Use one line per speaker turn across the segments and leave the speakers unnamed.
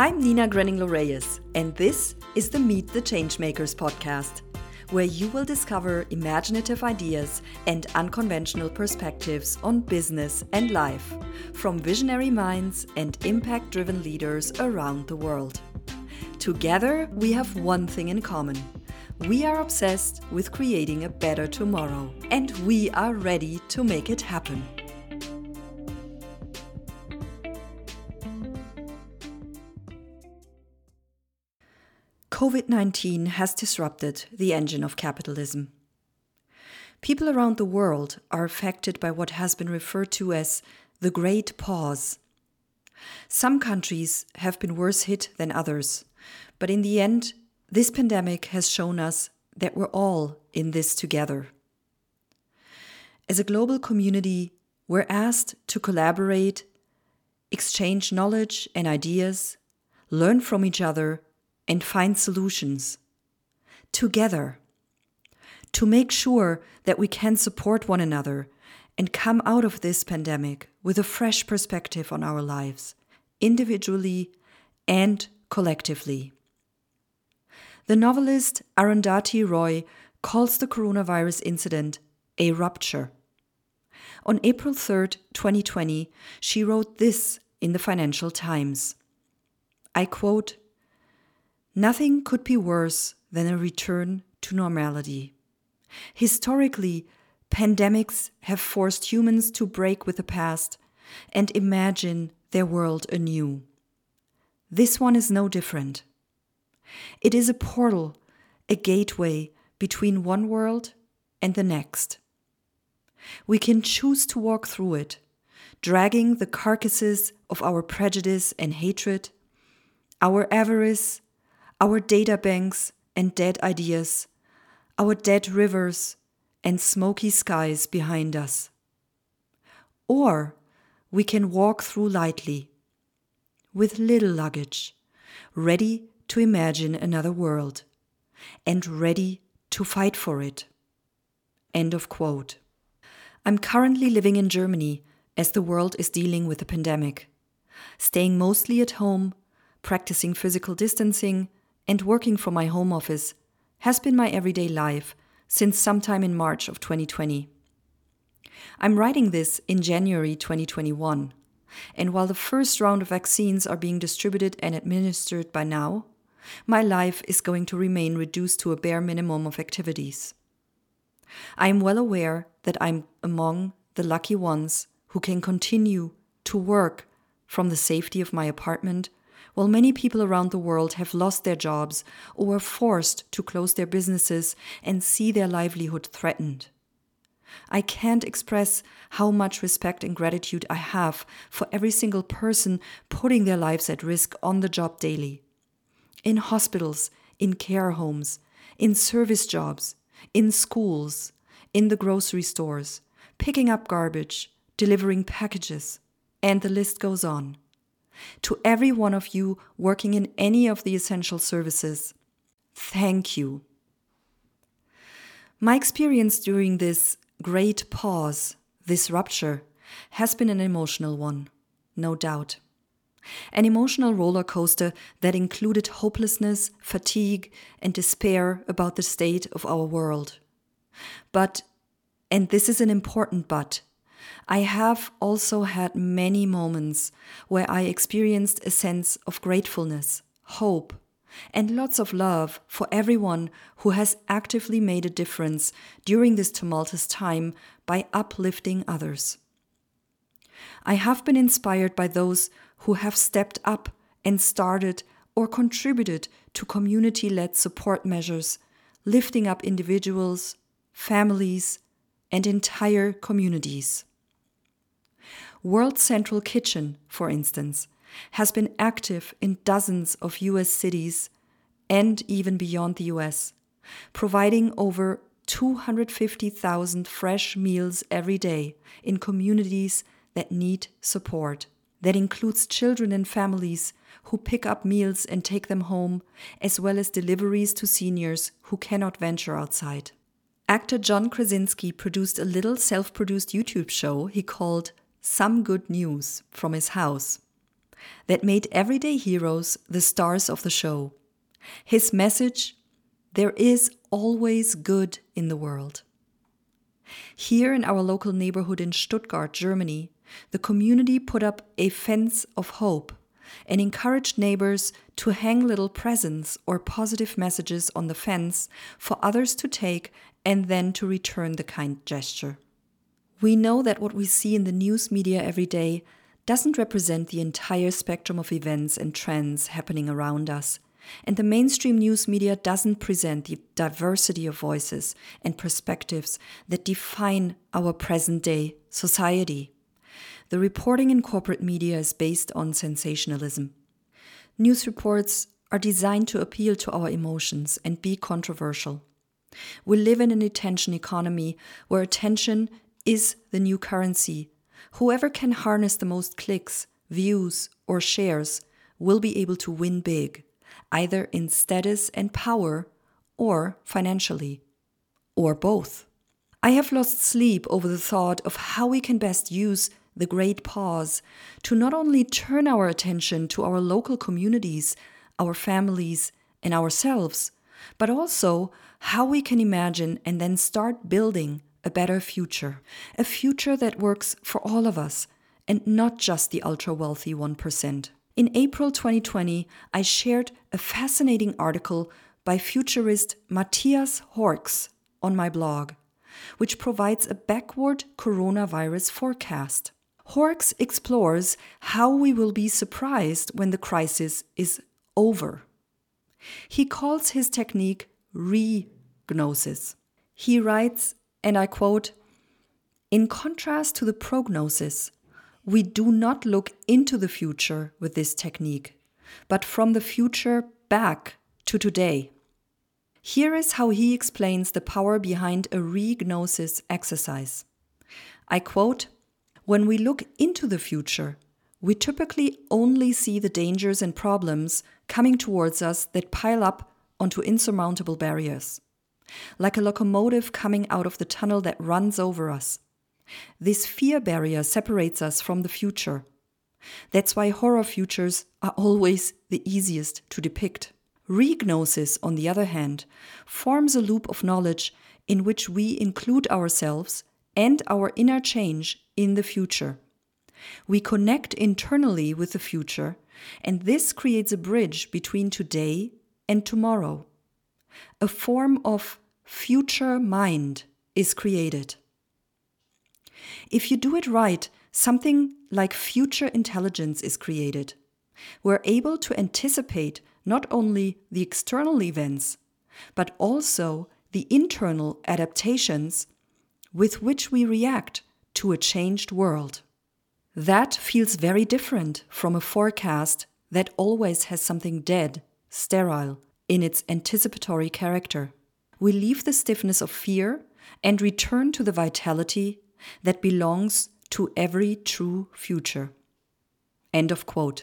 I'm Nina Grenning Reyes, and this is the Meet the Changemakers podcast, where you will discover imaginative ideas and unconventional perspectives on business and life from visionary minds and impact driven leaders around the world. Together, we have one thing in common. We are obsessed with creating a better tomorrow, and we are ready to make it happen. COVID 19 has disrupted the engine of capitalism. People around the world are affected by what has been referred to as the Great Pause. Some countries have been worse hit than others, but in the end, this pandemic has shown us that we're all in this together. As a global community, we're asked to collaborate, exchange knowledge and ideas, learn from each other, and find solutions together to make sure that we can support one another and come out of this pandemic with a fresh perspective on our lives, individually and collectively. The novelist Arundhati Roy calls the coronavirus incident a rupture. On April 3, 2020, she wrote this in the Financial Times. I quote Nothing could be worse than a return to normality. Historically, pandemics have forced humans to break with the past and imagine their world anew. This one is no different. It is a portal, a gateway between one world and the next. We can choose to walk through it, dragging the carcasses of our prejudice and hatred, our avarice our data banks and dead ideas, our dead rivers and smoky skies behind us. Or we can walk through lightly, with little luggage, ready to imagine another world, and ready to fight for it. End of quote. I'm currently living in Germany as the world is dealing with the pandemic, staying mostly at home, practicing physical distancing, and working from my home office has been my everyday life since sometime in March of 2020. I'm writing this in January 2021, and while the first round of vaccines are being distributed and administered by now, my life is going to remain reduced to a bare minimum of activities. I am well aware that I'm among the lucky ones who can continue to work from the safety of my apartment while many people around the world have lost their jobs or were forced to close their businesses and see their livelihood threatened. I can't express how much respect and gratitude I have for every single person putting their lives at risk on the job daily. In hospitals, in care homes, in service jobs, in schools, in the grocery stores, picking up garbage, delivering packages, and the list goes on to every one of you working in any of the essential services, thank you. My experience during this great pause, this rupture, has been an emotional one, no doubt. An emotional roller coaster that included hopelessness, fatigue, and despair about the state of our world. But, and this is an important but, I have also had many moments where I experienced a sense of gratefulness, hope, and lots of love for everyone who has actively made a difference during this tumultuous time by uplifting others. I have been inspired by those who have stepped up and started or contributed to community led support measures, lifting up individuals, families, and entire communities. World Central Kitchen, for instance, has been active in dozens of US cities and even beyond the US, providing over 250,000 fresh meals every day in communities that need support. That includes children and families who pick up meals and take them home, as well as deliveries to seniors who cannot venture outside. Actor John Krasinski produced a little self produced YouTube show he called some good news from his house. that made everyday heroes the stars of the show. His message there is always good in the world. Here in our local neighborhood in Stuttgart, Germany, the community put up a fence of hope and encouraged neighbors to hang little presents or positive messages on the fence for others to take and then to return the kind gesture. We know that what we see in the news media every day doesn't represent the entire spectrum of events and trends happening around us. And the mainstream news media doesn't present the diversity of voices and perspectives that define our present day society. The reporting in corporate media is based on sensationalism. News reports are designed to appeal to our emotions and be controversial. We live in an attention economy where attention is the new currency. Whoever can harness the most clicks, views, or shares will be able to win big, either in status and power or financially, or both. I have lost sleep over the thought of how we can best use the great pause, to not only turn our attention to our local communities, our families, and ourselves, but also how we can imagine and then start building a better future. A future that works for all of us and not just the ultra wealthy 1%. In April 2020, I shared a fascinating article by futurist Matthias Horx on my blog, which provides a backward coronavirus forecast. Horx explores how we will be surprised when the crisis is over. He calls his technique regnosis. He writes, and I quote, In contrast to the prognosis, we do not look into the future with this technique, but from the future back to today. Here is how he explains the power behind a regnosis exercise. I quote, when we look into the future, we typically only see the dangers and problems coming towards us that pile up onto insurmountable barriers. Like a locomotive coming out of the tunnel that runs over us. This fear barrier separates us from the future. That's why horror futures are always the easiest to depict. Regnosis, on the other hand, forms a loop of knowledge in which we include ourselves and our inner change in the future. We connect internally with the future, and this creates a bridge between today and tomorrow. A form of future mind is created. If you do it right, something like future intelligence is created. We're able to anticipate not only the external events, but also the internal adaptations with which we react to a changed world. That feels very different from a forecast that always has something dead, sterile, in its anticipatory character. We leave the stiffness of fear and return to the vitality that belongs to every true future. End of quote.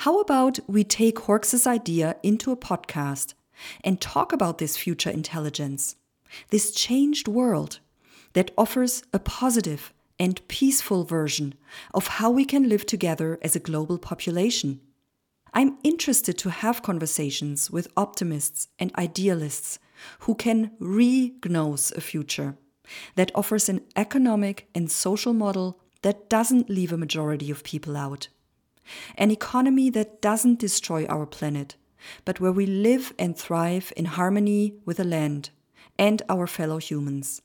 How about we take Horx's idea into a podcast and talk about this future intelligence, this changed world that offers a positive and peaceful version of how we can live together as a global population. I'm interested to have conversations with optimists and idealists who can re-gnose a future that offers an economic and social model that doesn't leave a majority of people out. An economy that doesn't destroy our planet, but where we live and thrive in harmony with the land and our fellow humans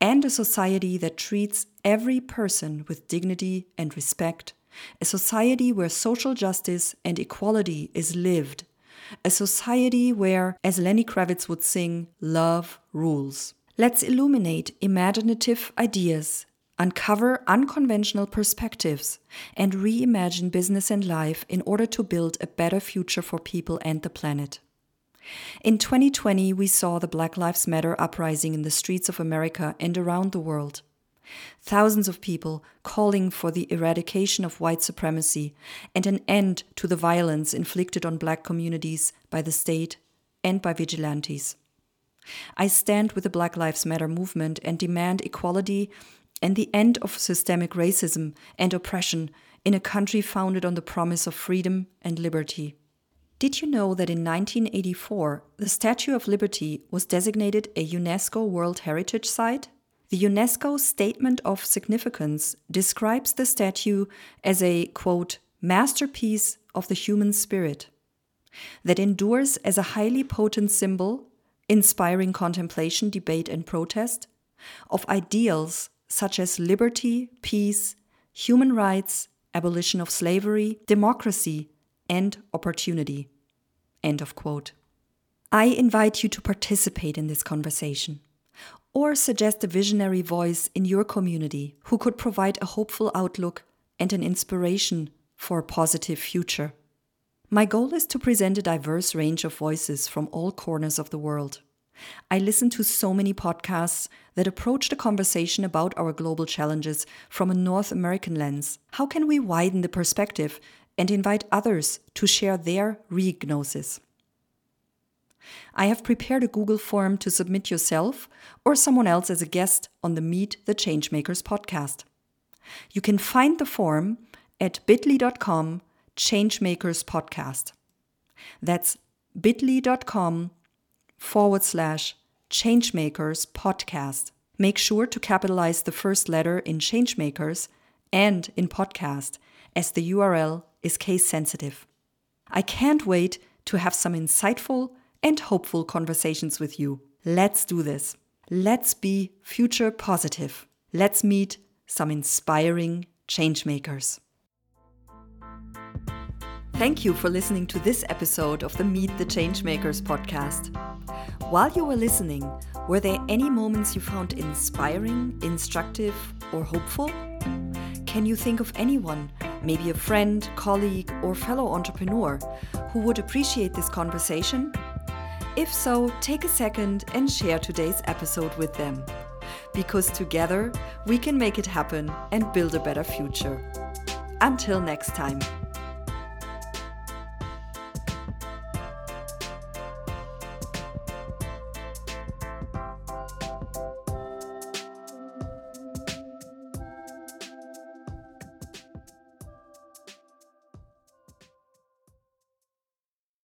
and a society that treats every person with dignity and respect, a society where social justice and equality is lived, a society where, as Lenny Kravitz would sing, love rules. Let's illuminate imaginative ideas, uncover unconventional perspectives, and reimagine business and life in order to build a better future for people and the planet. In 2020, we saw the Black Lives Matter uprising in the streets of America and around the world. Thousands of people calling for the eradication of white supremacy and an end to the violence inflicted on black communities by the state and by vigilantes. I stand with the Black Lives Matter movement and demand equality and the end of systemic racism and oppression in a country founded on the promise of freedom and liberty. Did you know that in 1984 the Statue of Liberty was designated a UNESCO World Heritage Site? The UNESCO Statement of Significance describes the statue as a, quote, masterpiece of the human spirit that endures as a highly potent symbol, inspiring contemplation, debate, and protest, of ideals such as liberty, peace, human rights, abolition of slavery, democracy, and opportunity. End of quote. I invite you to participate in this conversation or suggest a visionary voice in your community who could provide a hopeful outlook and an inspiration for a positive future. My goal is to present a diverse range of voices from all corners of the world. I listen to so many podcasts that approach the conversation about our global challenges from a North American lens. How can we widen the perspective and invite others to share their re-gnosis? I have prepared a Google form to submit yourself or someone else as a guest on the Meet the Changemakers podcast. You can find the form at bit.ly.com changemakers podcast. That's bit.ly.com forward slash changemakers podcast. Make sure to capitalize the first letter in changemakers and in podcast as the URL is case sensitive. I can't wait to have some insightful and hopeful conversations with you. Let's do this. Let's be future positive. Let's meet some inspiring changemakers. Thank you for listening to this episode of the Meet the Changemakers podcast. While you were listening, were there any moments you found inspiring, instructive, or hopeful? Can you think of anyone, maybe a friend, colleague, or fellow entrepreneur, who would appreciate this conversation? If so, take a second and share today's episode with them. Because together we can make it happen and build a better future. Until next time.